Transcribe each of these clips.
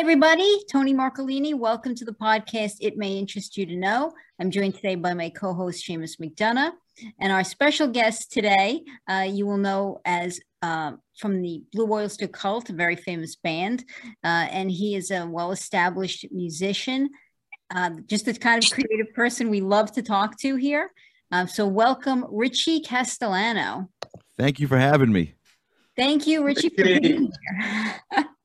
everybody. Tony Marcolini. Welcome to the podcast. It may interest you to know. I'm joined today by my co host, Seamus McDonough. And our special guest today, uh, you will know as uh, from the Blue Oyster Cult, a very famous band. Uh, and he is a well established musician, uh, just the kind of creative person we love to talk to here. Uh, so, welcome, Richie Castellano. Thank you for having me. Thank you, Richie, for being here.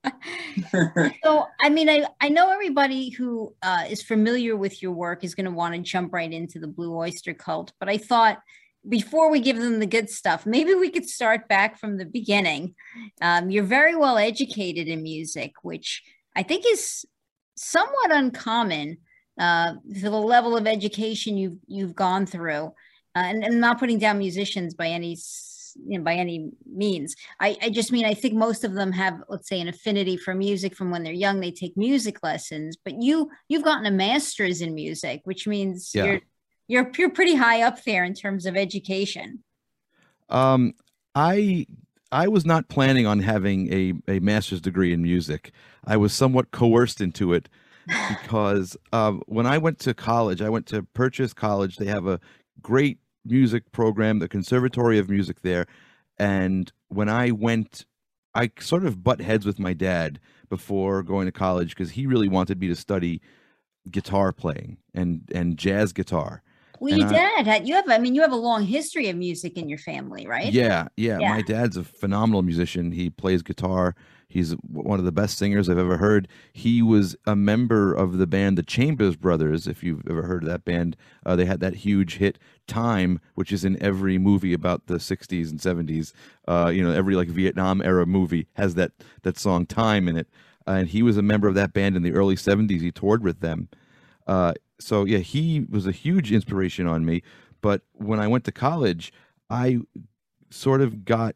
so, I mean, I, I know everybody who uh, is familiar with your work is going to want to jump right into the Blue Oyster Cult, but I thought before we give them the good stuff, maybe we could start back from the beginning. Um, you're very well educated in music, which I think is somewhat uncommon uh, for the level of education you've you've gone through. Uh, and, and not putting down musicians by any you know, by any means. I, I just mean I think most of them have, let's say, an affinity for music from when they're young. They take music lessons, but you you've gotten a master's in music, which means yeah. you're you're you're pretty high up there in terms of education. Um, I I was not planning on having a a master's degree in music. I was somewhat coerced into it because um, when I went to college, I went to Purchase College. They have a great music program, the Conservatory of Music there. And when I went, I sort of butt heads with my dad before going to college because he really wanted me to study guitar playing and and jazz guitar. Well, your dad had you have I mean you have a long history of music in your family, right? Yeah, yeah, yeah. My dad's a phenomenal musician. He plays guitar. He's one of the best singers I've ever heard. He was a member of the band the Chambers Brothers. If you've ever heard of that band, uh, they had that huge hit "Time," which is in every movie about the '60s and '70s. Uh, you know, every like Vietnam era movie has that that song "Time" in it. And he was a member of that band in the early '70s. He toured with them. Uh, so yeah, he was a huge inspiration on me. But when I went to college, I sort of got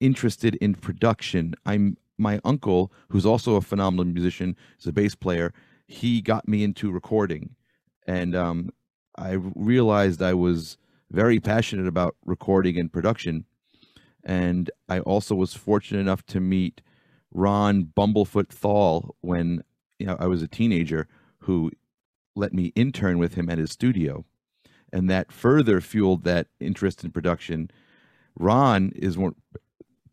interested in production. I'm my uncle, who's also a phenomenal musician, is a bass player. He got me into recording, and um, I realized I was very passionate about recording and production. And I also was fortunate enough to meet Ron Bumblefoot Thal when you know I was a teenager, who let me intern with him at his studio, and that further fueled that interest in production. Ron is one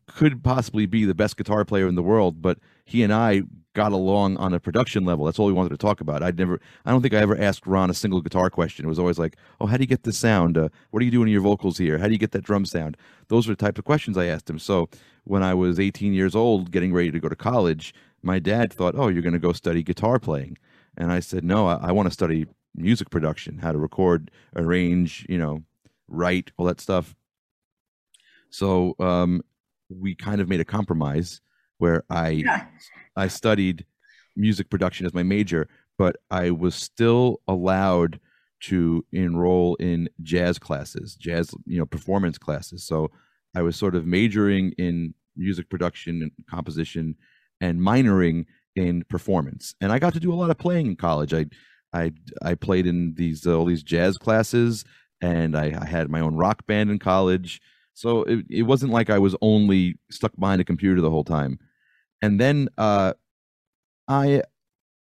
could possibly be the best guitar player in the world, but he and I got along on a production level. That's all we wanted to talk about. I'd never, I don't think I ever asked Ron a single guitar question. It was always like, oh, how do you get this sound? Uh, what are you doing in your vocals here? How do you get that drum sound? Those were the type of questions I asked him. So when I was 18 years old, getting ready to go to college, my dad thought, oh, you're going to go study guitar playing. And I said, no, I, I want to study music production, how to record, arrange, you know, write, all that stuff. So um, we kind of made a compromise where I yeah. I studied music production as my major, but I was still allowed to enroll in jazz classes, jazz, you know, performance classes. So I was sort of majoring in music production and composition and minoring in performance. And I got to do a lot of playing in college. I I I played in these uh, all these jazz classes and I, I had my own rock band in college so it, it wasn't like I was only stuck behind a computer the whole time. And then uh, I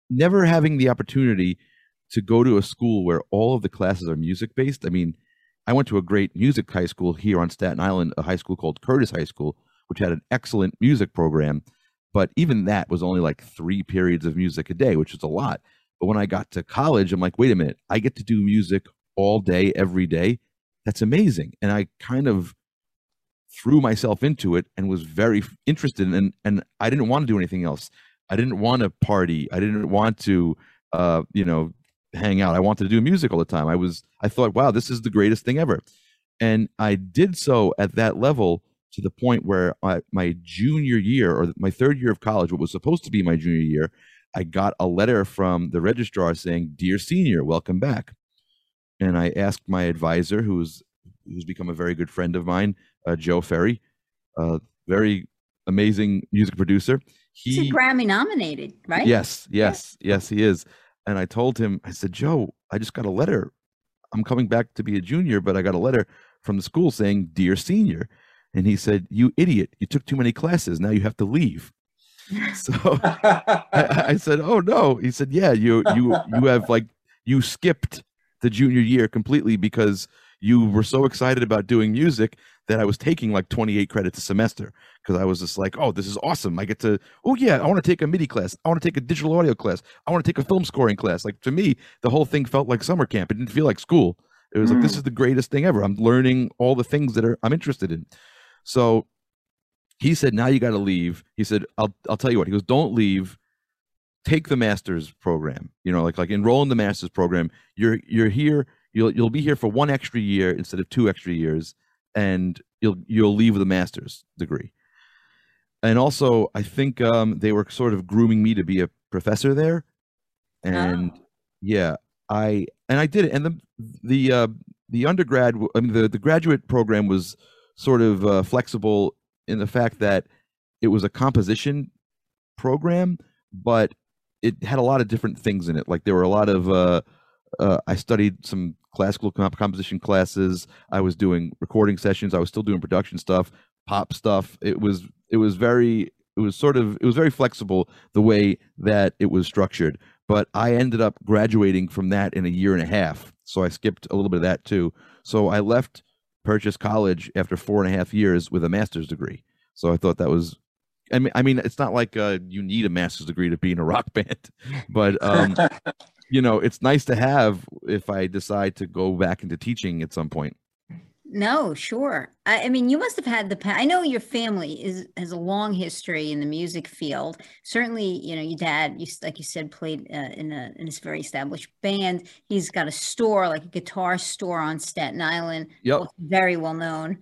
never having the opportunity to go to a school where all of the classes are music based. I mean, I went to a great music high school here on Staten Island, a high school called Curtis High School, which had an excellent music program. But even that was only like three periods of music a day, which is a lot. But when I got to college, I'm like, wait a minute, I get to do music all day, every day. That's amazing. And I kind of threw myself into it and was very interested in and, and I didn't want to do anything else. I didn't want to party. I didn't want to uh, you know, hang out. I wanted to do music all the time. I was I thought, wow, this is the greatest thing ever. And I did so at that level to the point where I, my junior year or my third year of college, what was supposed to be my junior year, I got a letter from the registrar saying, "Dear senior, welcome back." And I asked my advisor, who's who's become a very good friend of mine, uh, Joe Ferry, uh, very amazing music producer. He, He's Grammy nominated, right? Yes, yes, yes, he is. And I told him, I said, Joe, I just got a letter. I'm coming back to be a junior, but I got a letter from the school saying, Dear senior. And he said, You idiot, you took too many classes. Now you have to leave. So I, I said, "Oh no." He said, "Yeah, you you you have like you skipped the junior year completely because you were so excited about doing music that I was taking like 28 credits a semester because I was just like, oh, this is awesome. I get to, oh, yeah, I want to take a MIDI class. I want to take a digital audio class. I want to take a film scoring class. Like to me, the whole thing felt like summer camp. It didn't feel like school. It was mm. like, this mm. is the greatest thing ever. I'm learning all the things that are I'm interested in. So he said, now you got to leave. He said, I'll, I'll tell you what. He goes, don't leave. Take the master's program. You know, like like enroll in the master's program. You're you're here you'll you'll be here for one extra year instead of two extra years, and you'll you'll leave with a master's degree. And also, I think um, they were sort of grooming me to be a professor there, and oh. yeah, I and I did it. And the the uh, the undergrad, I mean the the graduate program was sort of uh, flexible in the fact that it was a composition program, but it had a lot of different things in it. Like there were a lot of uh, uh, I studied some classical comp- composition classes. I was doing recording sessions. I was still doing production stuff, pop stuff. It was it was very it was sort of it was very flexible the way that it was structured. But I ended up graduating from that in a year and a half. So I skipped a little bit of that too. So I left Purchase College after four and a half years with a master's degree. So I thought that was I mean, I mean, it's not like uh, you need a master's degree to be in a rock band, but um, you know, it's nice to have if I decide to go back into teaching at some point. No, sure. I, I, mean, you must have had the. I know your family is has a long history in the music field. Certainly, you know, your dad, you like you said, played uh, in a in this very established band. He's got a store, like a guitar store on Staten Island. Yep, very well known.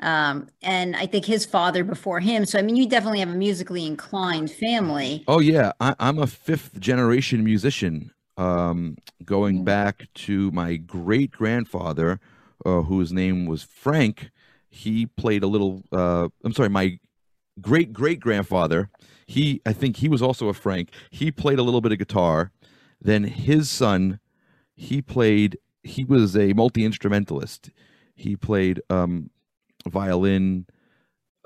Um, and I think his father before him. So, I mean, you definitely have a musically inclined family. Oh yeah, I, I'm a fifth generation musician um, going mm. back to my great grandfather, uh, whose name was Frank. He played a little. Uh, I'm sorry, my great great grandfather. He, I think he was also a Frank. He played a little bit of guitar. Then his son, he played. He was a multi instrumentalist. He played um, violin,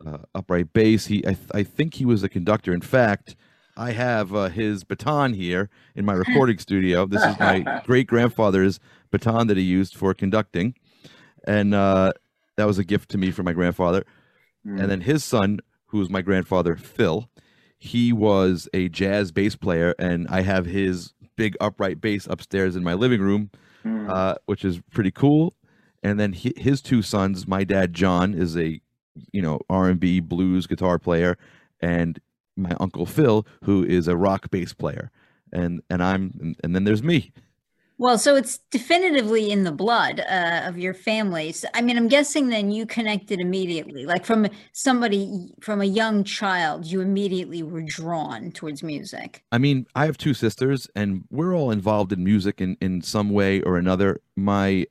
uh, upright bass. He, I, I think he was a conductor. In fact, I have uh, his baton here in my recording studio. This is my great grandfather's baton that he used for conducting, and uh, that was a gift to me from my grandfather. Mm. And then his son, who was my grandfather, Phil, he was a jazz bass player, and I have his big upright bass upstairs in my living room, mm. uh, which is pretty cool. And then he, his two sons, my dad John is a you know R and B blues guitar player, and my uncle Phil, who is a rock bass player, and and I'm and, then there's me. Well, so it's definitively in the blood uh, of your family. So, I mean, I'm guessing then you connected immediately, like from somebody from a young child, you immediately were drawn towards music. I mean, I have two sisters, and we're all involved in music in in some way or another. My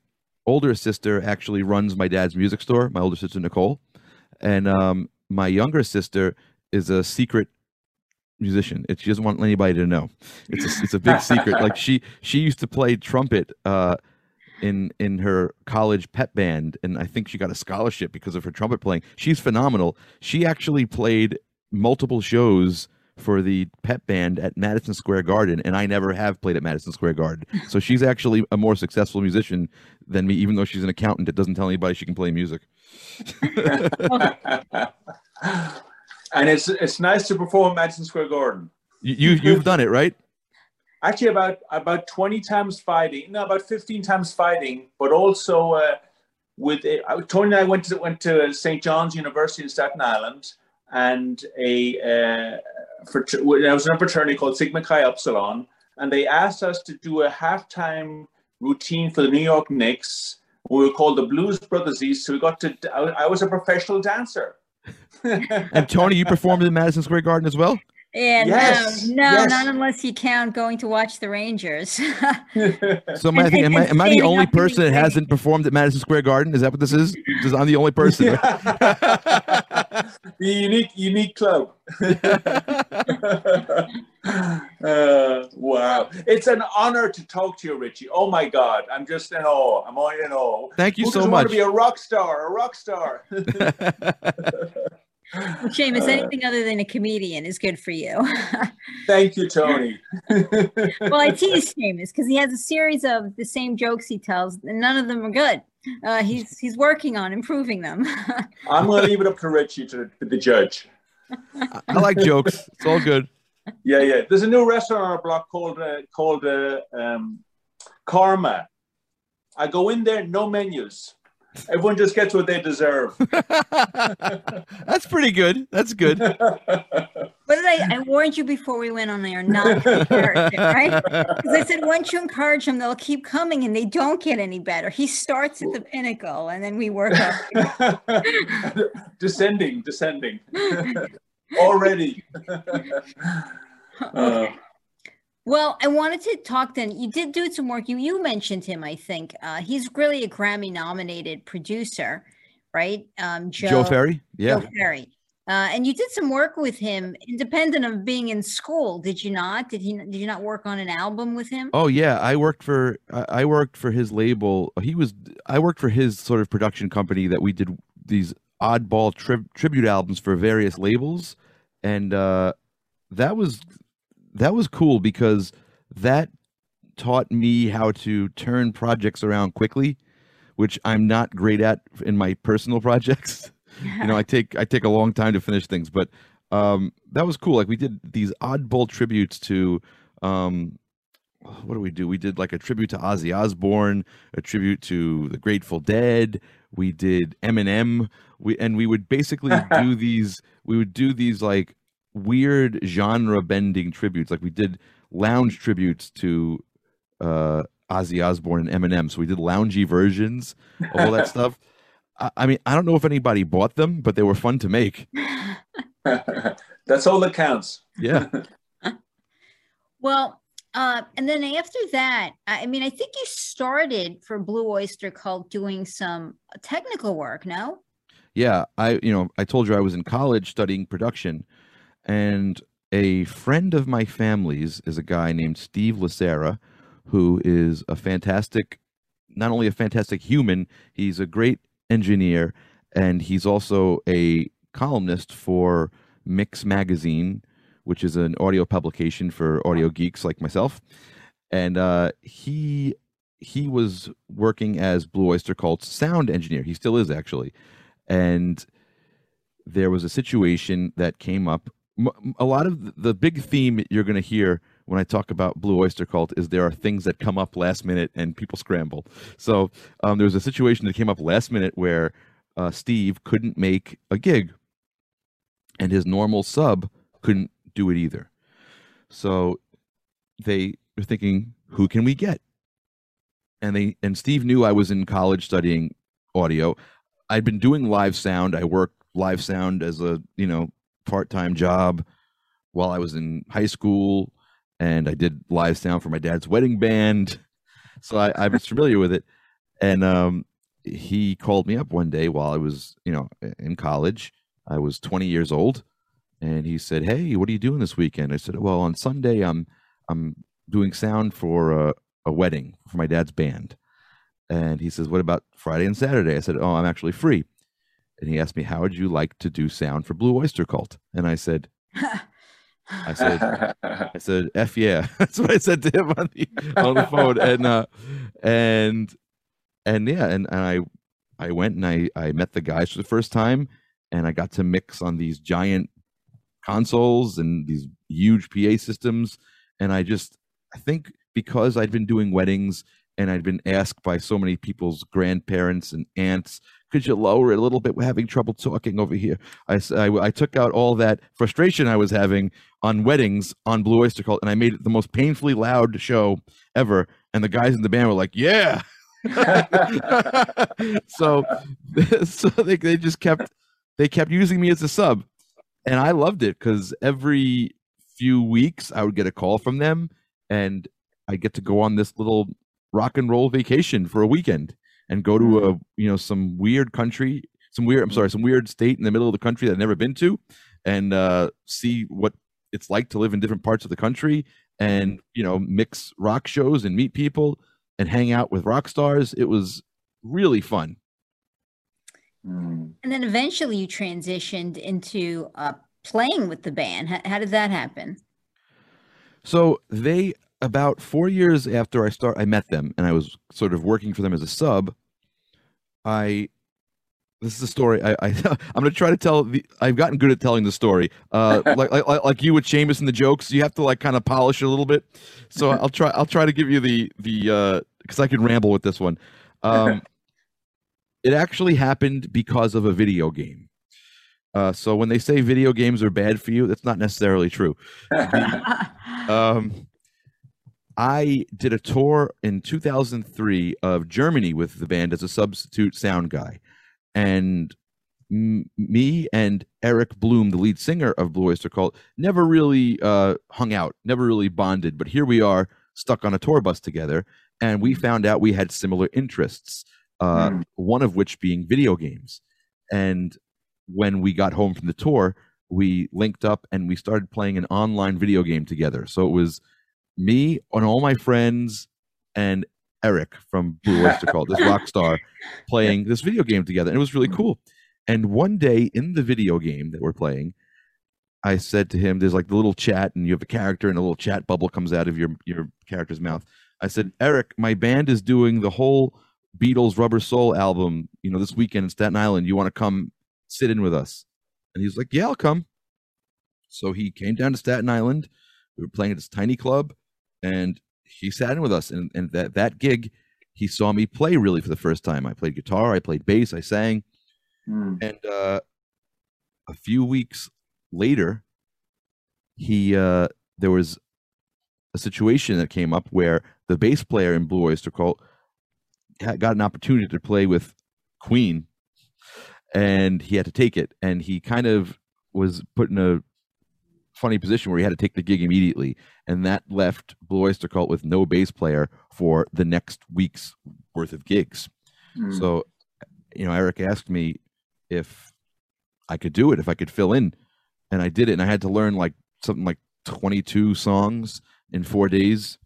older sister actually runs my dad's music store. My older sister Nicole, and um, my younger sister is a secret musician. It, she doesn't want anybody to know. It's a, it's a big secret. Like she she used to play trumpet uh, in in her college pep band, and I think she got a scholarship because of her trumpet playing. She's phenomenal. She actually played multiple shows for the pep band at Madison Square Garden, and I never have played at Madison Square Garden. So she's actually a more successful musician than me, even though she's an accountant that doesn't tell anybody she can play music. and it's it's nice to perform at Madison Square Garden. You you've done it right? Actually, about about twenty times fighting, no, about fifteen times fighting, but also uh, with uh, Tony and I went to went to St. John's University in Staten Island, and a uh, for, I was in a fraternity called Sigma Chi Upsilon, and they asked us to do a halftime routine for the New York Knicks. We were called the Blues Brothers East, so we got to. I, I was a professional dancer and Tony, you performed in Madison Square Garden as well. Yeah, yes, no, no, yes. not unless you count going to watch the Rangers. so am I, am I, am I the only person that hasn't performed at Madison Square Garden? Is that what this is? Because I'm the only person. the unique, unique club. uh, wow, it's an honor to talk to you, Richie. Oh my God, I'm just in awe. I'm all in awe. Thank you Who so much. Want to be a rock star, a rock star. Seamus, anything other than a comedian is good for you. Thank you, Tony. well, I tease Seamus because he has a series of the same jokes he tells, and none of them are good. Uh, he's he's working on improving them. I'm going to leave it up to Richie to, to the judge. I, I like jokes. It's all good. Yeah, yeah. There's a new restaurant on our block called uh, called uh, um, Karma. I go in there, no menus. Everyone just gets what they deserve. That's pretty good. That's good. What did I? I warned you before we went on there not to encourage it, right? Because I said once you encourage them, they'll keep coming, and they don't get any better. He starts at the pinnacle, and then we work up. descending, descending. Already. Uh, Well, I wanted to talk then. You did do some work. You you mentioned him, I think. Uh, he's really a Grammy nominated producer, right? Um, Joe, Joe Ferry. Yeah. Joe Ferry. Uh, and you did some work with him, independent of being in school. Did you not? Did he? Did you not work on an album with him? Oh yeah, I worked for I I worked for his label. He was I worked for his sort of production company that we did these oddball tri- tribute albums for various labels, and uh, that was that was cool because that taught me how to turn projects around quickly, which I'm not great at in my personal projects. you know, I take I take a long time to finish things, but um, that was cool. Like we did these oddball tributes to um, what do we do? We did like a tribute to Ozzy Osbourne, a tribute to the Grateful Dead. We did Eminem. We and we would basically do these. We would do these like weird genre bending tributes. Like we did lounge tributes to uh, Ozzy Osbourne and Eminem. So we did loungy versions of all that stuff. I, I mean, I don't know if anybody bought them, but they were fun to make. That's all that counts. Yeah. Well, uh, and then after that, I mean, I think you started for Blue Oyster Cult doing some technical work. No. Yeah, I you know I told you I was in college studying production, and a friend of my family's is a guy named Steve La Cerra, who is a fantastic, not only a fantastic human, he's a great engineer, and he's also a columnist for Mix Magazine, which is an audio publication for audio geeks like myself, and uh, he he was working as Blue Oyster Cult's sound engineer. He still is actually, and there was a situation that came up. A lot of the big theme you're going to hear when I talk about Blue Oyster Cult is there are things that come up last minute and people scramble. So um, there was a situation that came up last minute where uh, Steve couldn't make a gig, and his normal sub couldn't do it either. So they were thinking, who can we get? And they and Steve knew I was in college studying audio. I'd been doing live sound. I worked live sound as a you know part-time job while I was in high school, and I did live sound for my dad's wedding band. So I, I was familiar with it. And um, he called me up one day while I was you know in college. I was 20 years old, and he said, "Hey, what are you doing this weekend?" I said, "Well, on Sunday I'm I'm doing sound for a, a wedding for my dad's band." And he says, "What about Friday and Saturday?" I said, "Oh, I'm actually free." And he asked me, "How would you like to do sound for Blue Oyster Cult?" And I said, "I said, I said, F yeah." That's what I said to him on the on the phone, and uh, and and yeah, and, and I I went and I I met the guys for the first time, and I got to mix on these giant consoles and these huge PA systems, and I just I think because I'd been doing weddings and I'd been asked by so many people's grandparents and aunts, could you lower it a little bit? We're having trouble talking over here. I—I took out all that frustration I was having on weddings on Blue Oyster Cult, and I made it the most painfully loud show ever. And the guys in the band were like, "Yeah." so, so they they just kept they kept using me as a sub, and I loved it because every few weeks I would get a call from them, and I get to go on this little rock and roll vacation for a weekend and go to mm. a you know some weird country, some weird I'm mm-hmm. sorry, some weird state in the middle of the country that I've never been to, and uh, see what it's like to live in different parts of the country, and mm-hmm. you know mix rock shows and meet people and hang out with rock stars. It was really fun. Mm. And then eventually you transitioned into uh, playing with the band. How, how did that happen? So they about four years after I start, I met them, and I was sort of working for them as a sub. I this is a story I, I I'm gonna try to tell. The, I've gotten good at telling the story. Uh, like, like like you with Seamus and the jokes, you have to like kind of polish it a little bit. So I'll try I'll try to give you the the because uh, I can ramble with this one. Um, it actually happened because of a video game. Uh, so when they say video games are bad for you, that's not necessarily true. um, I did a tour in 2003 of Germany with the band as a substitute sound guy, and m- me and Eric Bloom, the lead singer of Blue Oyster Cult, never really uh, hung out, never really bonded. But here we are, stuck on a tour bus together, and we found out we had similar interests. Uh, mm. One of which being video games, and when we got home from the tour, we linked up and we started playing an online video game together. So it was me and all my friends and Eric from Blue Oyster Cult, this rock star, playing this video game together. And it was really cool. And one day in the video game that we're playing, I said to him, "There's like the little chat, and you have a character, and a little chat bubble comes out of your your character's mouth." I said, "Eric, my band is doing the whole Beatles Rubber Soul album, you know, this weekend in Staten Island. You want to come sit in with us. And he was like, Yeah, I'll come. So he came down to Staten Island. We were playing at this tiny club, and he sat in with us. And, and that, that gig, he saw me play really for the first time. I played guitar, I played bass, I sang. Mm. And uh, a few weeks later, he uh, there was a situation that came up where the bass player in Blue Oyster Cult got an opportunity to play with Queen and he had to take it and he kind of was put in a funny position where he had to take the gig immediately and that left blue oyster cult with no bass player for the next week's worth of gigs mm. so you know eric asked me if i could do it if i could fill in and i did it and i had to learn like something like 22 songs in four days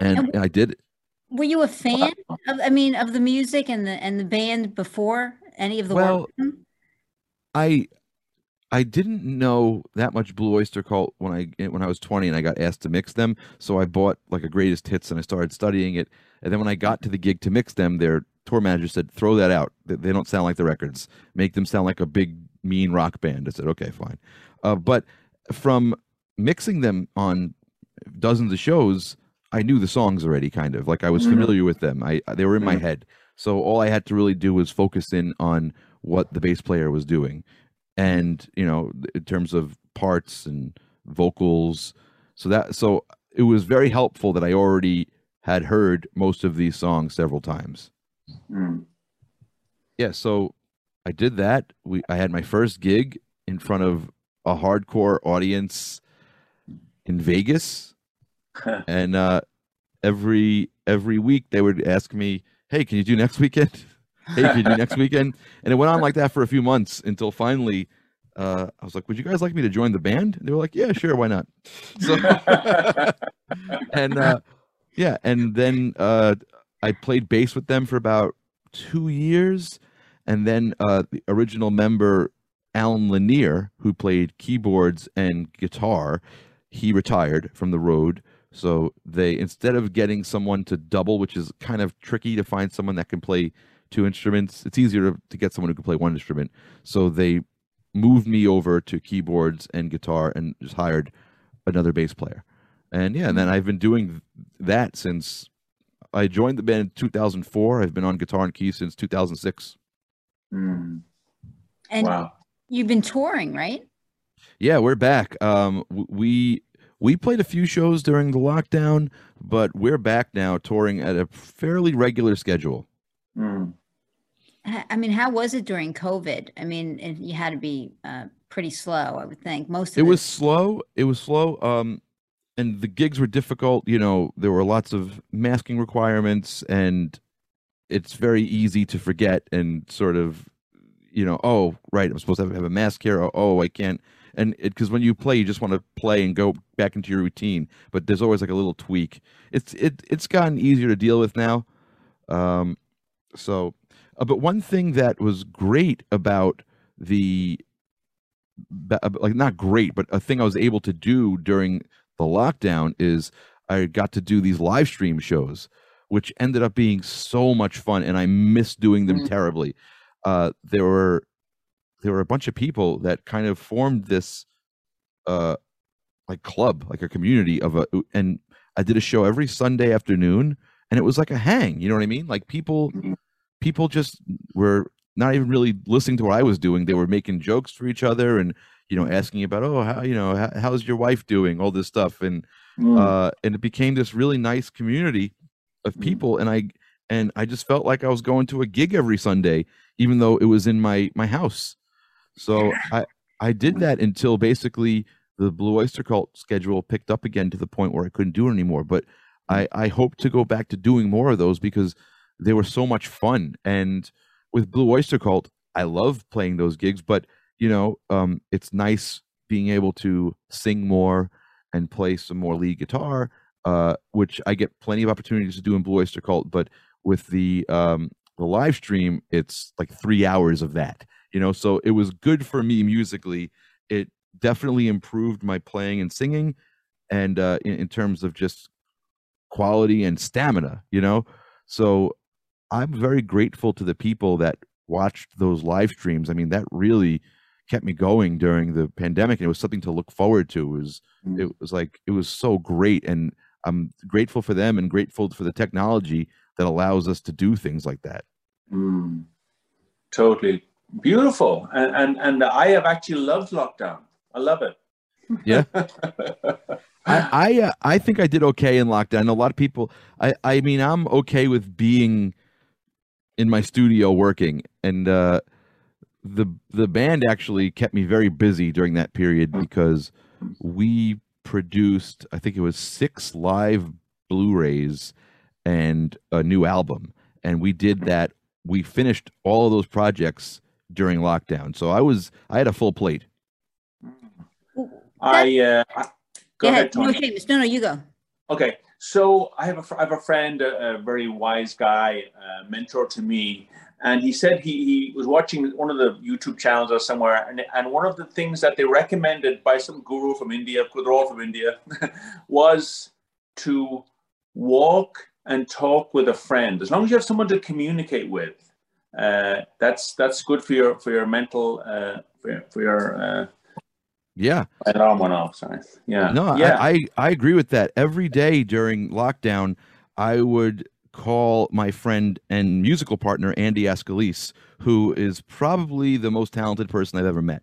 and, and, and i did it were you a fan of i mean of the music and the and the band before any of the well, work? I I didn't know that much Blue Oyster Cult when I when I was 20 and I got asked to mix them. So I bought like a greatest hits and I started studying it. And then when I got to the gig to mix them, their tour manager said, "Throw that out. They don't sound like the records. Make them sound like a big mean rock band." I said, "Okay, fine." Uh, but from mixing them on dozens of shows, I knew the songs already, kind of like I was mm-hmm. familiar with them. I they were in my head. So all I had to really do was focus in on what the bass player was doing, and you know, in terms of parts and vocals. So that so it was very helpful that I already had heard most of these songs several times. Mm. Yeah, so I did that. We I had my first gig in front of a hardcore audience in Vegas, and uh, every every week they would ask me hey, can you do next weekend? hey, can you do next weekend? And it went on like that for a few months until finally uh, I was like, would you guys like me to join the band? And they were like, yeah, sure, why not? So, and uh, yeah, and then uh, I played bass with them for about two years. And then uh, the original member, Allen Lanier, who played keyboards and guitar, he retired from the road. So they instead of getting someone to double, which is kind of tricky to find someone that can play two instruments, it's easier to, to get someone who can play one instrument. So they moved me over to keyboards and guitar and just hired another bass player. And yeah, and then I've been doing that since I joined the band in 2004. I've been on guitar and keys since 2006. Mm. And wow. you've been touring, right? Yeah, we're back. Um, we we played a few shows during the lockdown, but we're back now touring at a fairly regular schedule. Mm. I mean, how was it during COVID? I mean, it, you had to be uh, pretty slow, I would think. Most of it, it was slow. It was slow. Um, and the gigs were difficult. You know, there were lots of masking requirements, and it's very easy to forget and sort of, you know, oh, right, I'm supposed to have, have a mask here. Oh, oh I can't and because when you play, you just want to play and go back into your routine. But there's always like a little tweak. It's it it's gotten easier to deal with now. Um, so Uh, but one thing that was great about the like not great, but a thing I was able to do during the lockdown is I got to do these live stream shows, which ended up being so much fun, and I miss doing them mm-hmm. terribly. Uh, there were there were a bunch of people that kind of formed this uh like club, like a community of a, and I did a show every Sunday afternoon, and it was like a hang. You know what I mean? Like people, mm-hmm. people just were not even really listening to what I was doing. They were making jokes for each other and you know asking about oh how you know how, how's your wife doing all this stuff and mm. uh and it became this really nice community of mm. people and I and I just felt like I was going to a gig every Sunday even though it was in my my house. So I I did that until basically the Blue Oyster Cult schedule picked up again to the point where I couldn't do it anymore. But I mm. I hope to go back to doing more of those because they were so much fun and with Blue Oyster Cult, I love playing those gigs, but you know, um, it's nice being able to sing more and play some more lead guitar, uh, which I get plenty of opportunities to do in Blue Oyster Cult. But with the um, the live stream, it's like three hours of that, you know. So it was good for me musically. It definitely improved my playing and singing, and uh, in, in terms of just quality and stamina, you know. So I'm very grateful to the people that watched those live streams. I mean, that really kept me going during the pandemic, and it was something to look forward to. It was mm. it was like it was so great, and I'm grateful for them and grateful for the technology that allows us to do things like that. Mm. Totally beautiful, and and and I have actually loved lockdown. I love it. Yeah. I I, uh, I think I did okay in lockdown. A lot of people. I I mean, I'm okay with being in my studio working, and uh, the the band actually kept me very busy during that period because we produced, I think it was six live Blu-rays and a new album, and we did that. We finished all of those projects during lockdown, so I was I had a full plate. I, uh, go, ahead, ahead No, Seamus. No, no, you go. Okay. So I have a, I have a friend, a, a very wise guy, a mentor to me, and he said he, he was watching one of the YouTube channels or somewhere, and, and one of the things that they recommended by some guru from India, they're all from India, was to walk and talk with a friend. As long as you have someone to communicate with, uh, that's that's good for your for your mental uh, for, your, for your uh, yeah. Alarm went off. Sorry. Yeah. No, yeah. I, I, I agree with that. Every day during lockdown, I would call my friend and musical partner Andy Ascolese, who is probably the most talented person I've ever met,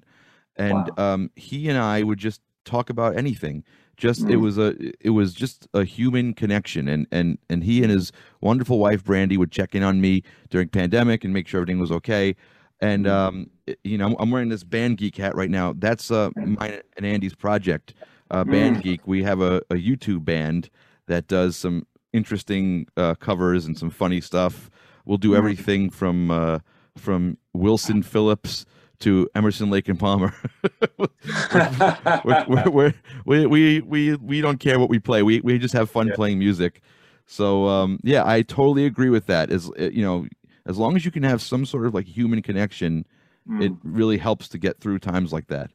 and wow. um, he and I would just talk about anything. Just mm. it was a it was just a human connection, and and and he and his wonderful wife Brandy would check in on me during pandemic and make sure everything was okay. And mm-hmm. um, you know, I'm wearing this Band Geek hat right now. That's uh, mine and Andy's project, uh, Band mm. Geek. We have a, a YouTube band that does some interesting uh, covers and some funny stuff. We'll do mm. everything from uh, from Wilson Phillips to Emerson Lake and Palmer. we're, we're, we're, we we we we don't care what we play. We we just have fun yeah. playing music. So um, yeah, I totally agree with that. As you know, as long as you can have some sort of like human connection, mm. it really helps to get through times like that.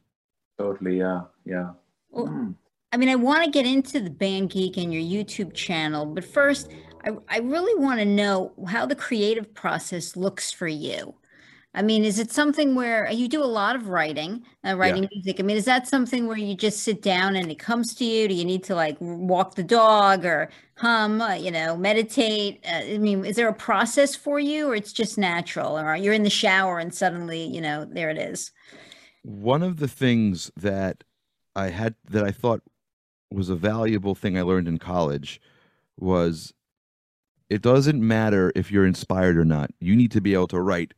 Totally, yeah, yeah. Well, mm. I mean, I want to get into the Band Geek and your YouTube channel, but first, I, I really want to know how the creative process looks for you. I mean, is it something where you do a lot of writing, uh, writing yeah. music? I mean, is that something where you just sit down and it comes to you? Do you need to like walk the dog or hum, uh, you know, meditate? Uh, I mean, is there a process for you or it's just natural or you're in the shower and suddenly, you know, there it is? One of the things that I had that I thought was a valuable thing I learned in college was it doesn't matter if you're inspired or not. You need to be able to write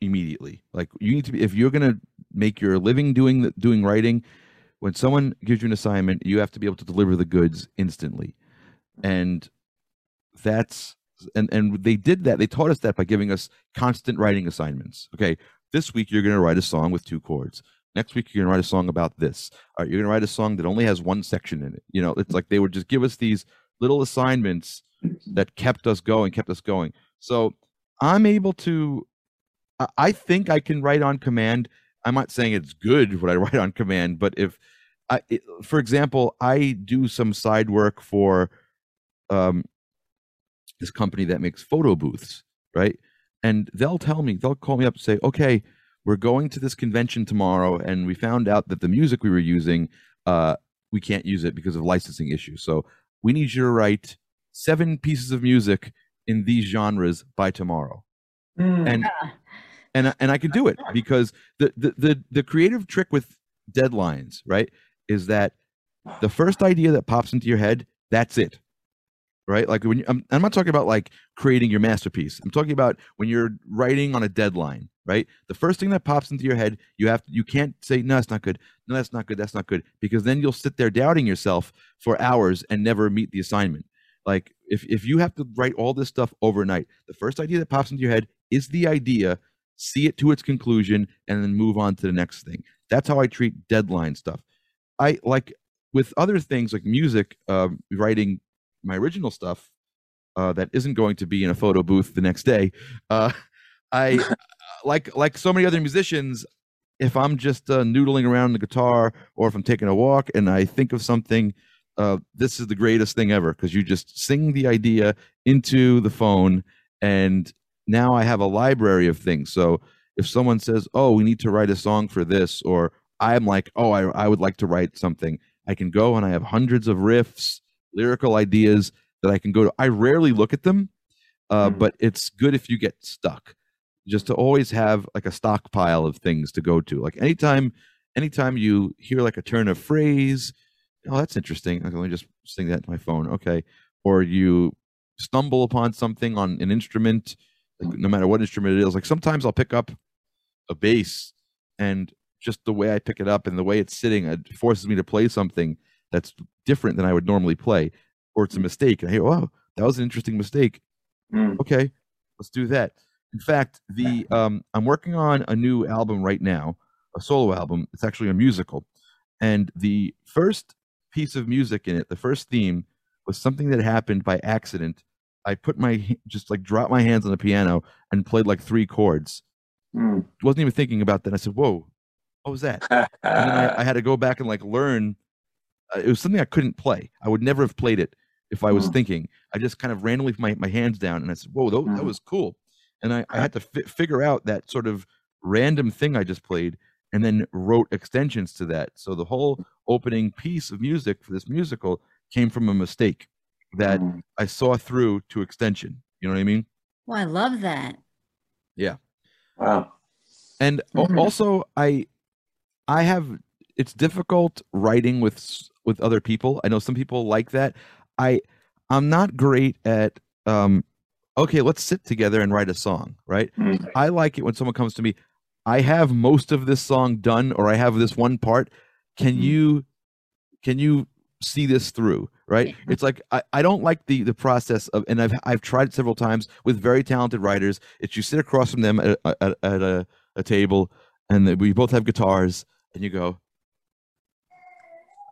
immediately. Like you need to be if you're going to make your living doing the, doing writing, when someone gives you an assignment, you have to be able to deliver the goods instantly. And that's and and they did that. They taught us that by giving us constant writing assignments. Okay, this week you're going to write a song with two chords. Next week you're going to write a song about this. All right, you're going to write a song that only has one section in it. You know, it's like they would just give us these little assignments that kept us going, kept us going. So I'm able to I, I think I can write on command. I'm not saying it's good what I write on command, but if I, it, for example, I do some side work for um, this company that makes photo booths, right? And they'll tell me, they'll call me up and say, okay, we're going to this convention tomorrow, and we found out that the music we were using, uh, we can't use it because of licensing issues. So we need you to write seven pieces of music in these genres by tomorrow. Mm. And and and I can do it because the, the the the creative trick with deadlines, right, is that the first idea that pops into your head, that's it right? Like when you, I'm, I'm not talking about like creating your masterpiece. I'm talking about when you're writing on a deadline, right? The first thing that pops into your head, you have to, you can't say no, that's not good. No, that's not good. That's not good because then you'll sit there doubting yourself for hours and never meet the assignment. Like if if you have to write all this stuff overnight, the first idea that pops into your head is the idea. See it to its conclusion and then move on to the next thing. That's how I treat deadline stuff. I like with other things like music, uh, writing my original stuff uh, that isn't going to be in a photo booth the next day. Uh, I like like so many other musicians. If I'm just uh, noodling around the guitar, or if I'm taking a walk and I think of something, uh, this is the greatest thing ever because you just sing the idea into the phone, and now I have a library of things. So if someone says, "Oh, we need to write a song for this," or I'm like, "Oh, I, I would like to write something," I can go and I have hundreds of riffs lyrical ideas that I can go to. I rarely look at them, uh, mm. but it's good if you get stuck, just to always have like a stockpile of things to go to. Like anytime, anytime you hear like a turn of phrase, oh, that's interesting. I can only just sing that to my phone. Okay, or you stumble upon something on an instrument, like, no matter what instrument it is. Like sometimes I'll pick up a bass and just the way I pick it up and the way it's sitting, it forces me to play something that's different than I would normally play, or it's a mistake. And I hear, oh, that was an interesting mistake. Mm. Okay, let's do that. In fact, the um, I'm working on a new album right now, a solo album. It's actually a musical, and the first piece of music in it, the first theme, was something that happened by accident. I put my just like dropped my hands on the piano and played like three chords. Mm. Wasn't even thinking about that. I said, "Whoa, what was that?" and I, I, had to go back and like learn uh, it was something I couldn't play. I would never have played it if I was mm. thinking. I just kind of randomly put my, my hands down and I said, "Whoa, that, mm. that was cool," and I, I had to fi- figure out that sort of random thing I just played, and then wrote extensions to that. So the whole opening piece of music for this musical came from a mistake that mm. I saw through to extension. You know what I mean? Well, I love that. Yeah. Wow. And mm-hmm. also, I I have it's difficult writing with with other people. I know some people like that. I I'm not great at um okay, let's sit together and write a song, right? Mm-hmm. I like it when someone comes to me, I have most of this song done or I have this one part. Can mm-hmm. you can you see this through right yeah. it's like I, I don't like the the process of and i've i've tried it several times with very talented writers it's you sit across from them at, at, at a, a table and we both have guitars and you go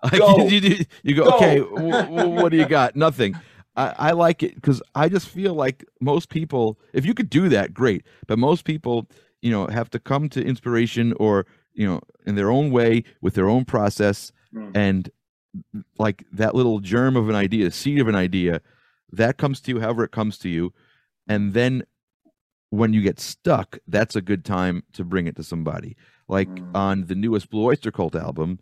Go. you, you, go, go. okay, what do you got? Nothing. I, I like it because I just feel like most people, if you could do that, great. But most people, you know, have to come to inspiration or, you know, in their own way with their own process. Mm. And like that little germ of an idea, seed of an idea, that comes to you however it comes to you. And then when you get stuck, that's a good time to bring it to somebody. Like mm. on the newest Blue Oyster Cult album,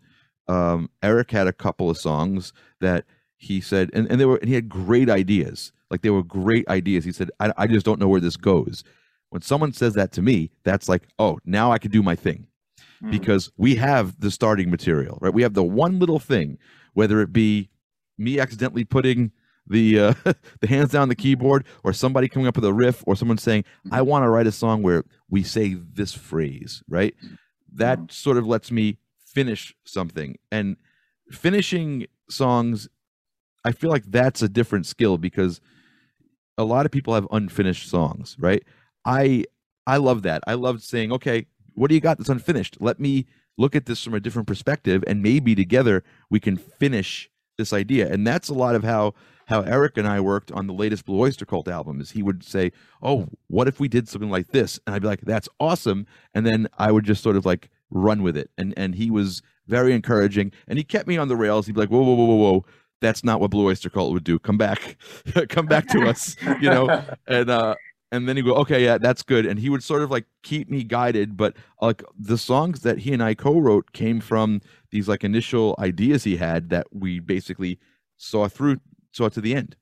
um, Eric had a couple of songs that he said, and, and they were, and he had great ideas. Like they were great ideas. He said, I, I just don't know where this goes. When someone says that to me, that's like, oh, now I can do my thing. Mm. Because we have the starting material, right? We have the one little thing, whether it be me accidentally putting the uh, the hands down the keyboard or somebody coming up with a riff or someone saying i want to write a song where we say this phrase right that mm. sort of lets me finish something and finishing songs i feel like that's a different skill because a lot of people have unfinished songs right i i love that i love saying okay what do you got that's unfinished let me look at this from a different perspective and maybe together we can finish this idea and that's a lot of how how Eric and I worked on the latest Blue Oyster Cult album. Is he would say, "Oh, what if we did something like this?" And I'd be like, "That's awesome," and then I would just sort of like run with it. And and he was very encouraging, and he kept me on the rails. He'd be like, "Whoa, whoa, whoa, whoa, whoa." That's not what Blue Oyster Cult would do. Come back, come back to us, you know. And uh, and then he go, okay, yeah, that's good. And he would sort of like keep me guided, but like the songs that he and I co-wrote came from these like initial ideas he had that we basically saw through, saw to the end.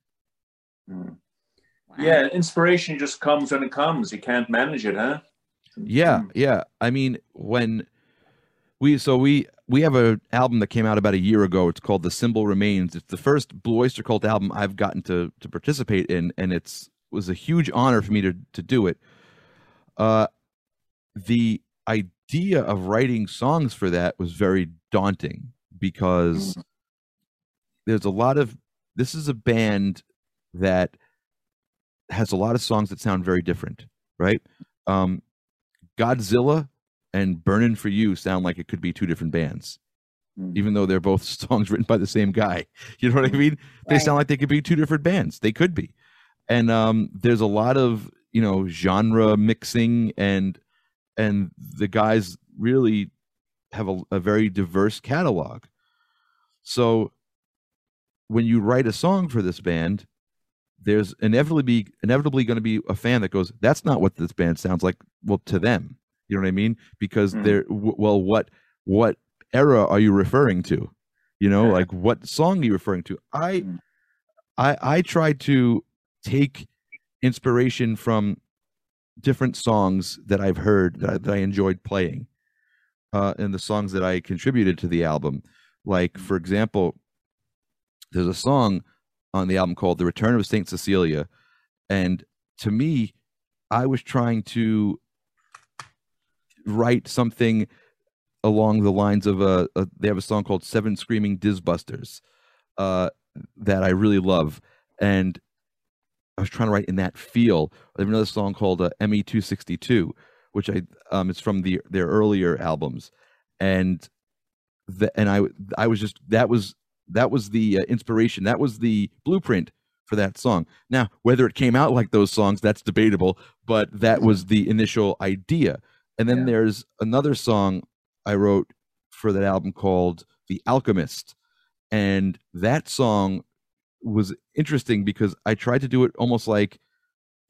Mm. Wow. Yeah, inspiration just comes when it comes. You can't manage it, huh? Yeah, mm. yeah. I mean, when we so we we have an album that came out about a year ago. It's called The Symbol Remains. It's the first Blue Oyster Cult album I've gotten to to participate in, and it's was a huge honor for me to to do it. Uh, the idea of writing songs for that was very daunting because mm. there's a lot of this is a band that has a lot of songs that sound very different, right? Um, Godzilla and Burning for You sound like it could be two different bands, mm. even though they're both songs written by the same guy. You know what I mm. mean? They sound like they could be two different bands. They could be and um, there's a lot of you know genre mixing and and the guys really have a, a very diverse catalog. So when you write a song for this band there's inevitably be, inevitably going to be a fan that goes that's not what this band sounds like well to them. You know what i mean? Because mm. they're w- well what what era are you referring to? You know like what song are you referring to? I mm. i i tried to take inspiration from different songs that I've heard that I, that I enjoyed playing, uh, and the songs that I contributed to the album. Like, for example, there's a song on the album called "The Return of Saint Cecilia," and to me, I was trying to write something along the lines of a, a they have a song called Seven Screaming Dizbusters uh, that I really love, and I was trying to write in that feel. I have another song called uh, ME two sixty two, which I um it's from the their earlier albums, and the and I I was just that was that was the uh, inspiration that was the blueprint for that song. Now whether it came out like those songs that's debatable, but that was the initial idea. And then yeah. there's another song I wrote for that album called The Alchemist, and that song was interesting because I tried to do it almost like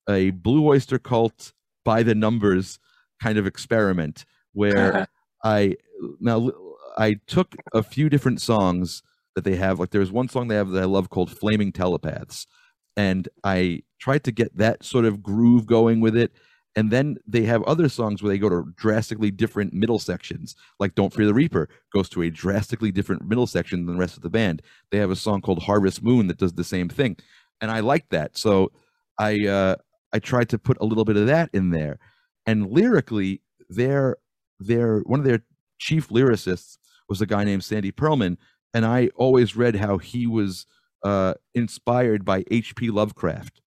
a Blue Oyster Cult by the numbers kind of experiment where I now I took a few different songs that they have. Like there's one song they have that I love called Flaming Telepaths and I tried to get that sort of groove going with it and then they have other songs where they go to drastically different middle sections like don't fear the reaper goes to a drastically different middle section than the rest of the band. They have a song called harvest moon that does the same thing. And i like that. So i uh i tried to put a little bit of that in there. And lyrically their their one of their chief lyricists was a guy named sandy pearlman and i always read how he was uh inspired by hp lovecraft.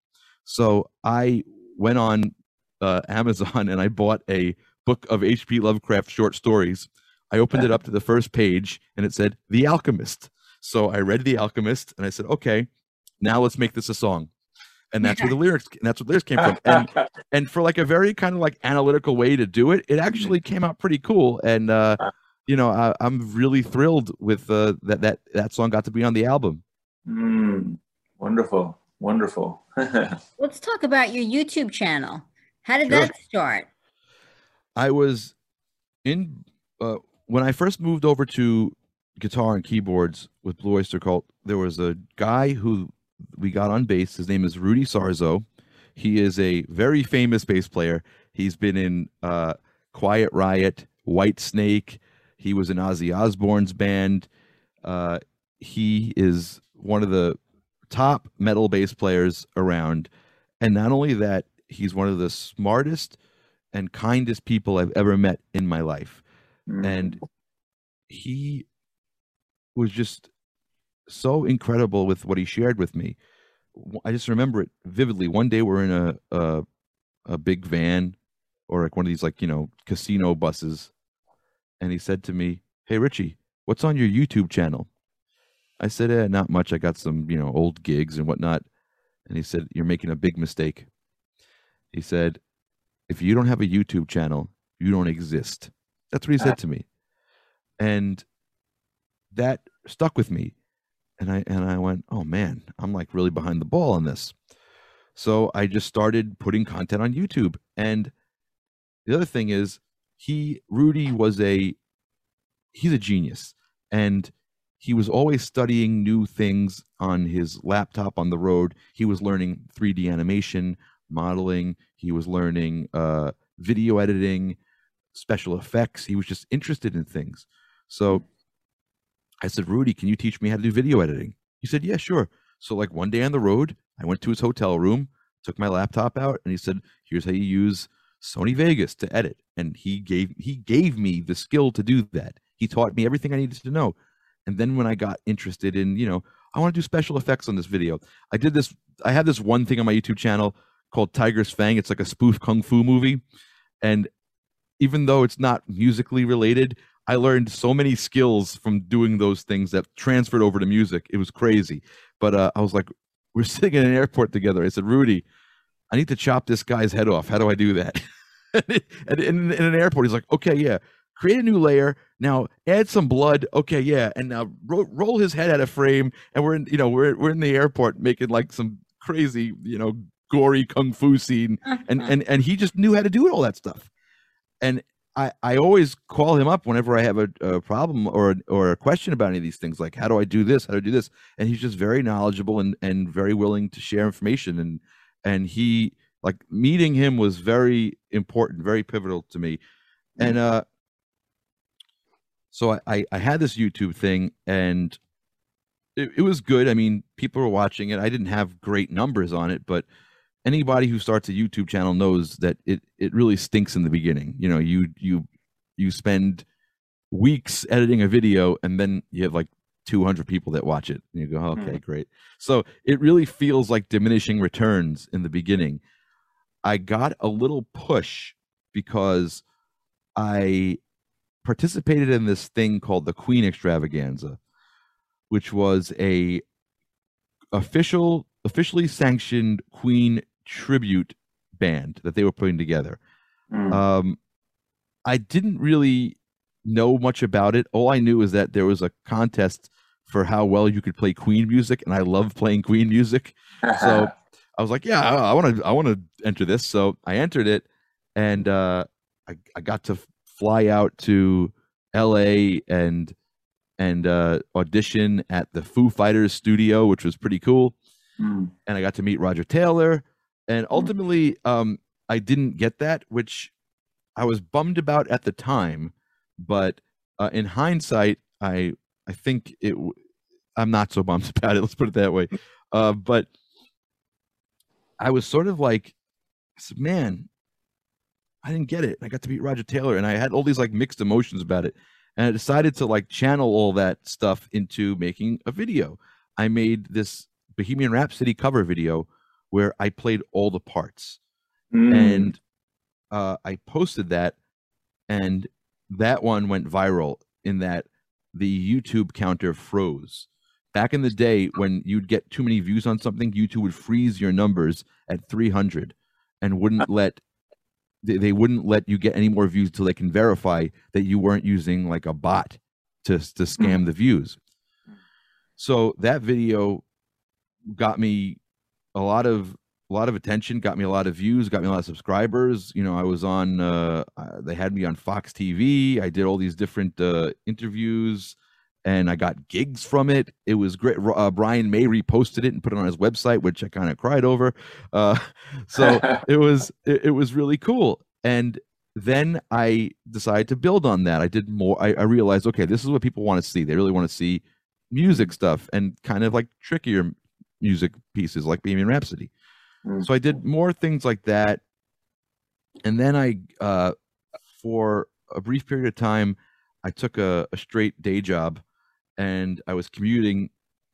So i went on uh, Amazon and I bought a book of H.P. Lovecraft short stories. I opened it up to the first page and it said The Alchemist. So I read The Alchemist and I said, okay, now let's make this a song. And that's where the lyrics and that's what lyrics came from. And and for like a very kind of like analytical way to do it, it actually came out pretty cool. And uh, you know, I, am really thrilled with uh, that that that song got to be on the album. Mm, wonderful, wonderful. Let's talk about your YouTube channel. How did sure. that start? I was in uh, when I first moved over to guitar and keyboards with Blue Oyster Cult. There was a guy who we got on bass. His name is Rudy Sarzo. He is a very famous bass player. He's been in uh, Quiet Riot, White Snake. He was in Ozzy Osbourne's band. Uh, he is one of the top metal bass players around. And not only that, he's one of the smartest and kindest people I've ever met in my life. Mm. And he was just so incredible with what he shared with me. I just remember it vividly. One day we're in a a, a big van or like one of these like, you know, casino buses and he said to me, "Hey Richie, what's on your YouTube channel?" I said, eh, not much. I got some, you know, old gigs and whatnot. And he said, You're making a big mistake. He said, If you don't have a YouTube channel, you don't exist. That's what he said uh, to me. And that stuck with me. And I and I went, Oh man, I'm like really behind the ball on this. So I just started putting content on YouTube. And the other thing is he Rudy was a he's a genius. And he was always studying new things on his laptop on the road. He was learning 3D animation, modeling. He was learning uh, video editing, special effects. He was just interested in things. So I said, Rudy, can you teach me how to do video editing? He said, Yeah, sure. So, like one day on the road, I went to his hotel room, took my laptop out, and he said, Here's how you use Sony Vegas to edit. And he gave he gave me the skill to do that. He taught me everything I needed to know. And then when I got interested in, you know, I want to do special effects on this video. I did this. I had this one thing on my YouTube channel called Tiger's Fang. It's like a spoof kung fu movie, and even though it's not musically related, I learned so many skills from doing those things that transferred over to music. It was crazy. But uh, I was like, we're sitting in an airport together. I said, Rudy, I need to chop this guy's head off. How do I do that? and in, in an airport, he's like, okay, yeah, create a new layer now add some blood okay yeah and now ro- roll his head out of frame and we're in you know we're, we're in the airport making like some crazy you know gory kung fu scene and and and he just knew how to do all that stuff. And i i always call him up whenever i have a, a problem or or a question about any of these things like how do i do this? How do i do this? And he's just very knowledgeable and and very willing to share information. And and he like meeting him was very important very pivotal to me. And uh so I, I, I had this YouTube thing and it, it was good. I mean, people were watching it. I didn't have great numbers on it, but anybody who starts a YouTube channel knows that it, it really stinks in the beginning. You know, you you you spend weeks editing a video and then you have like 200 people that watch it and you go okay hmm. great so it really feels like diminishing returns in the beginning i got a little push because i participated in this thing called the Queen Extravaganza, which was a official, officially sanctioned Queen tribute band that they were putting together. Mm. Um, I didn't really know much about it. All I knew is that there was a contest for how well you could play Queen music, and I love playing Queen music. so I was like, "Yeah, I want to, I want to enter this." So I entered it, and uh, I, I got to fly out to L.A. and and uh, audition at the Foo Fighters studio, which was pretty cool. Mm. And I got to meet Roger Taylor. And hmm. ultimately, um, I didn't get that, which I was bummed about at the time. But uh, in hindsight, I I think it. I'm not so bummed about it. Let's put it that way. Uh, but I was sort of like, man, I didn't get it. I got to meet Roger Taylor, and I had all these like mixed emotions about it. And I decided to like channel all that stuff into making a video. I made this Bohemian Rhapsody cover video where I played all the parts, mm. and uh, I posted that, and that one went viral. In that the YouTube counter froze. Back in the day, when you'd get too many views on something, YouTube would freeze your numbers at 300 and wouldn't let they, they wouldn't let you get any more views until they can verify that you weren't using like a bot to to scam mm-hmm. the views. So that video got me a lot of a lot of attention, got me a lot of views, got me a lot of subscribers. You know, I was on. Uh, they had me on Fox TV. I did all these different uh, interviews and I got gigs from it. It was great. Uh, Brian May reposted it and put it on his website, which I kind of cried over. Uh, so it was it, it, was really cool. And then I decided to build on that. I did more. I, I realized, okay, this is what people want to see. They really want to see music stuff and kind of like trickier music pieces, like Bohemian Rhapsody. Mm-hmm. So I did more things like that. And then I, uh, for a brief period of time, I took a, a straight day job and I was commuting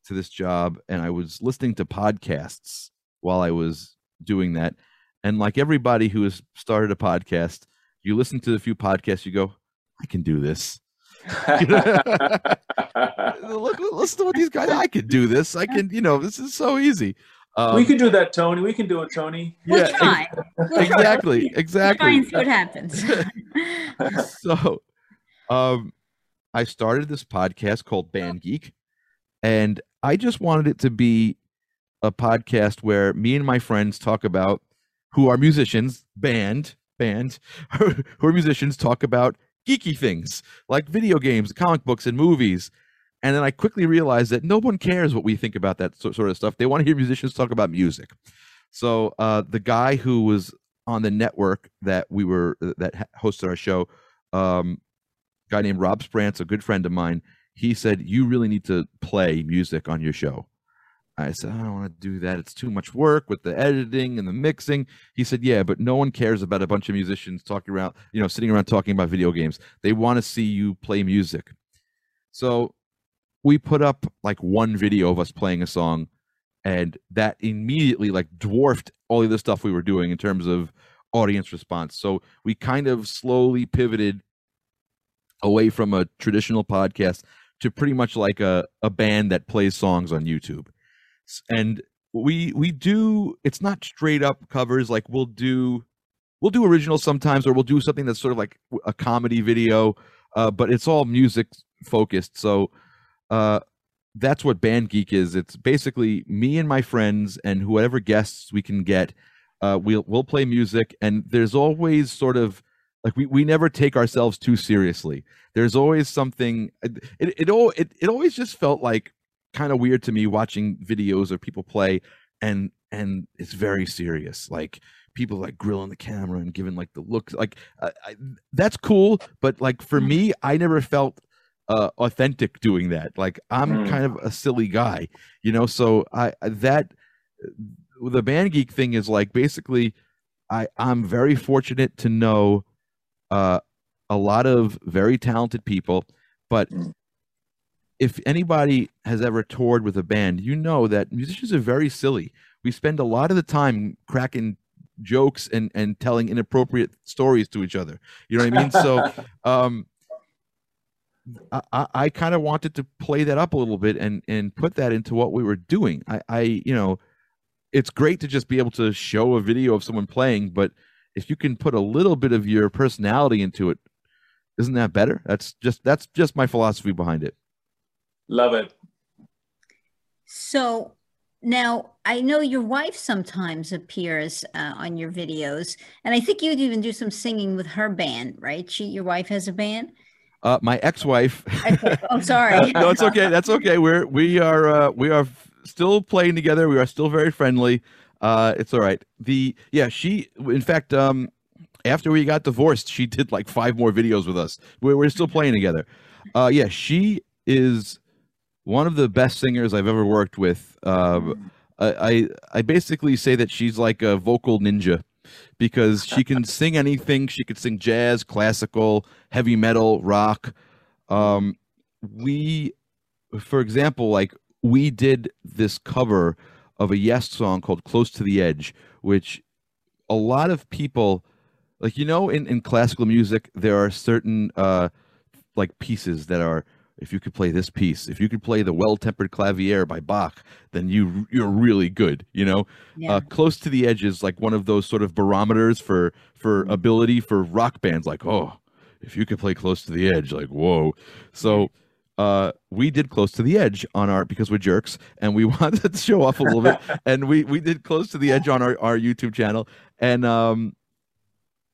to this job and I was listening to podcasts while I was doing that. And like everybody who has started a podcast, you listen to a few podcasts, you go, I can do this. Look, listen to what these guys. I could do this. I can. You know, this is so easy. Um, we can do that, Tony. We can do it, Tony. We'll yeah, try. We'll exactly. Try. Exactly. We'll try and see what happens. so, um, I started this podcast called Band Geek, and I just wanted it to be a podcast where me and my friends talk about who are musicians, band, band, who are musicians, talk about geeky things like video games, comic books, and movies. And then I quickly realized that no one cares what we think about that sort of stuff. They want to hear musicians talk about music. So uh, the guy who was on the network that we were that hosted our show, um, guy named Rob Sprance, a good friend of mine, he said you really need to play music on your show. I said, I don't want to do that. It's too much work with the editing and the mixing. He said, Yeah, but no one cares about a bunch of musicians talking around, you know, sitting around talking about video games. They want to see you play music. So we put up like one video of us playing a song, and that immediately like dwarfed all of the stuff we were doing in terms of audience response. So we kind of slowly pivoted away from a traditional podcast to pretty much like a, a band that plays songs on YouTube and we we do it's not straight up covers like we'll do we'll do originals sometimes or we'll do something that's sort of like a comedy video uh, but it's all music focused so uh, that's what band geek is. It's basically me and my friends and whoever guests we can get uh, we'll we'll play music and there's always sort of like we, we never take ourselves too seriously. There's always something it it, it, it, it always just felt like kind of weird to me watching videos of people play and and it's very serious like people like grilling the camera and giving like the look like uh, I, that's cool but like for mm. me i never felt uh, authentic doing that like i'm mm. kind of a silly guy you know so i that the band geek thing is like basically i i'm very fortunate to know uh a lot of very talented people but mm if anybody has ever toured with a band, you know that musicians are very silly. We spend a lot of the time cracking jokes and and telling inappropriate stories to each other. You know what I mean? so um I, I kind of wanted to play that up a little bit and and put that into what we were doing. I, I you know, it's great to just be able to show a video of someone playing, but if you can put a little bit of your personality into it, isn't that better? That's just that's just my philosophy behind it. Love it. So now I know your wife sometimes appears uh, on your videos, and I think you'd even do some singing with her band, right? She, your wife has a band. Uh, my ex-wife. oh, sorry. no, it's okay. That's okay. We're we are uh, we are still playing together. We are still very friendly. Uh, it's all right. The yeah, she in fact, um, after we got divorced, she did like five more videos with us. We're, we're still playing together. Uh, yeah, she is one of the best singers I've ever worked with. Um, I, I basically say that she's like a vocal ninja because she can sing anything. She could sing jazz, classical, heavy metal, rock. Um, we, for example, like we did this cover of a Yes song called "Close to the Edge," which a lot of people, like you know, in in classical music, there are certain uh, like pieces that are if you could play this piece, if you could play the well-tempered clavier by Bach, then you you're really good. You know, yeah. uh, close to the edge is like one of those sort of barometers for for mm-hmm. ability for rock bands. Like, oh, if you could play close to the edge, like whoa. So uh, we did close to the edge on our because we're jerks and we wanted to show off a little bit, and we we did close to the edge on our our YouTube channel, and um,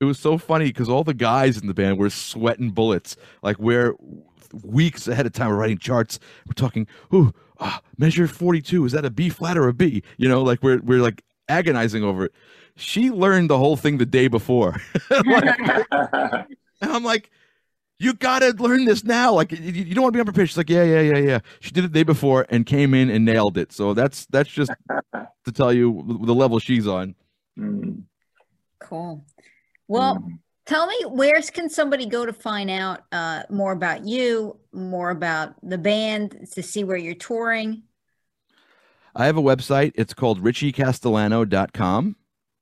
it was so funny because all the guys in the band were sweating bullets. Like we're weeks ahead of time. We're writing charts. We're talking, ooh, ah, measure 42. Is that a B flat or a B? You know, like we're, we're like agonizing over it. She learned the whole thing the day before. and I'm like, you gotta learn this now. Like you, you don't want to be unprepared. She's like, yeah, yeah, yeah, yeah. She did it the day before and came in and nailed it. So that's that's just to tell you the level she's on. Mm. Cool. Well, mm. Tell me, where can somebody go to find out uh, more about you, more about the band, to see where you're touring? I have a website. It's called richiecastellano.com.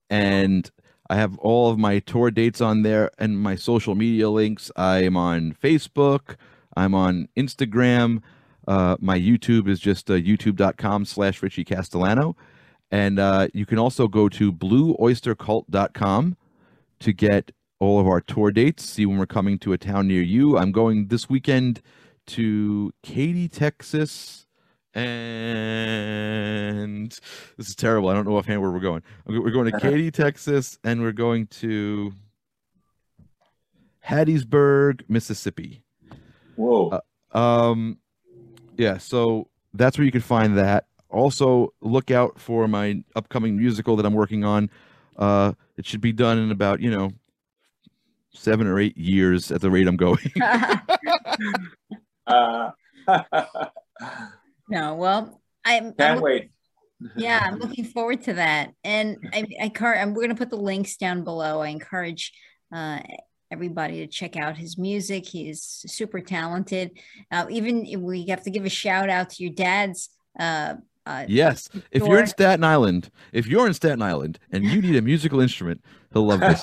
And I have all of my tour dates on there and my social media links. I am on Facebook. I'm on Instagram. Uh, my YouTube is just uh, youtube.com slash Richie Castellano. And uh, you can also go to blueoystercult.com to get all of our tour dates, see when we're coming to a town near you. I'm going this weekend to Katy, Texas, and this is terrible. I don't know offhand where we're going. We're going to Katy, Texas, and we're going to Hattiesburg, Mississippi. Whoa. Uh, um, yeah, so that's where you can find that. Also, look out for my upcoming musical that I'm working on. Uh, it should be done in about you know seven or eight years at the rate I'm going. uh, no, well, I'm can't I'm, wait. Yeah, I'm looking forward to that, and I, I I'm we're going to put the links down below. I encourage uh, everybody to check out his music. He is super talented. Uh, even we have to give a shout out to your dad's. Uh, uh, yes, if you're in Staten Island, if you're in Staten Island and you need a musical instrument, he'll love this.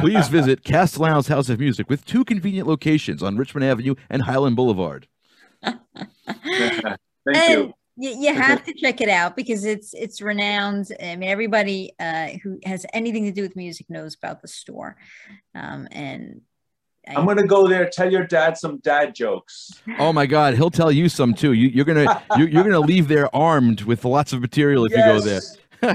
Please visit Castellano's House of Music with two convenient locations on Richmond Avenue and Highland Boulevard. Thank and you. You, have to check it out because it's it's renowned. I mean, everybody uh, who has anything to do with music knows about the store, um, and I'm gonna go there. Tell your dad some dad jokes. Oh my God, he'll tell you some too. You, are gonna you're, you're, gonna leave there armed with lots of material if yes. you go there.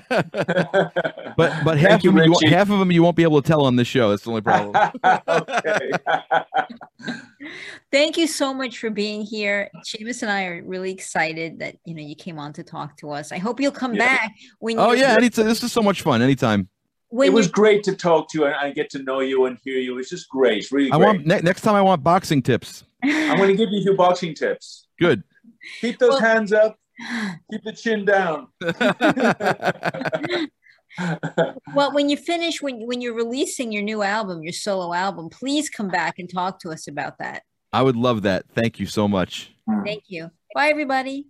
but but half you, of them you, half of them you won't be able to tell on the show. That's the only problem. okay. Thank you so much for being here. Seamus and I are really excited that you know you came on to talk to us. I hope you'll come yeah. back when. Oh yeah, anytime. This is so much fun. Anytime when it was great to talk to you and I get to know you and hear you. It's just great, really. I great. want ne- next time. I want boxing tips. I'm going to give you a few boxing tips. Good. Keep those well, hands up. Keep the chin down. well, when you finish, when when you're releasing your new album, your solo album, please come back and talk to us about that. I would love that. Thank you so much. Thank you. Bye, everybody.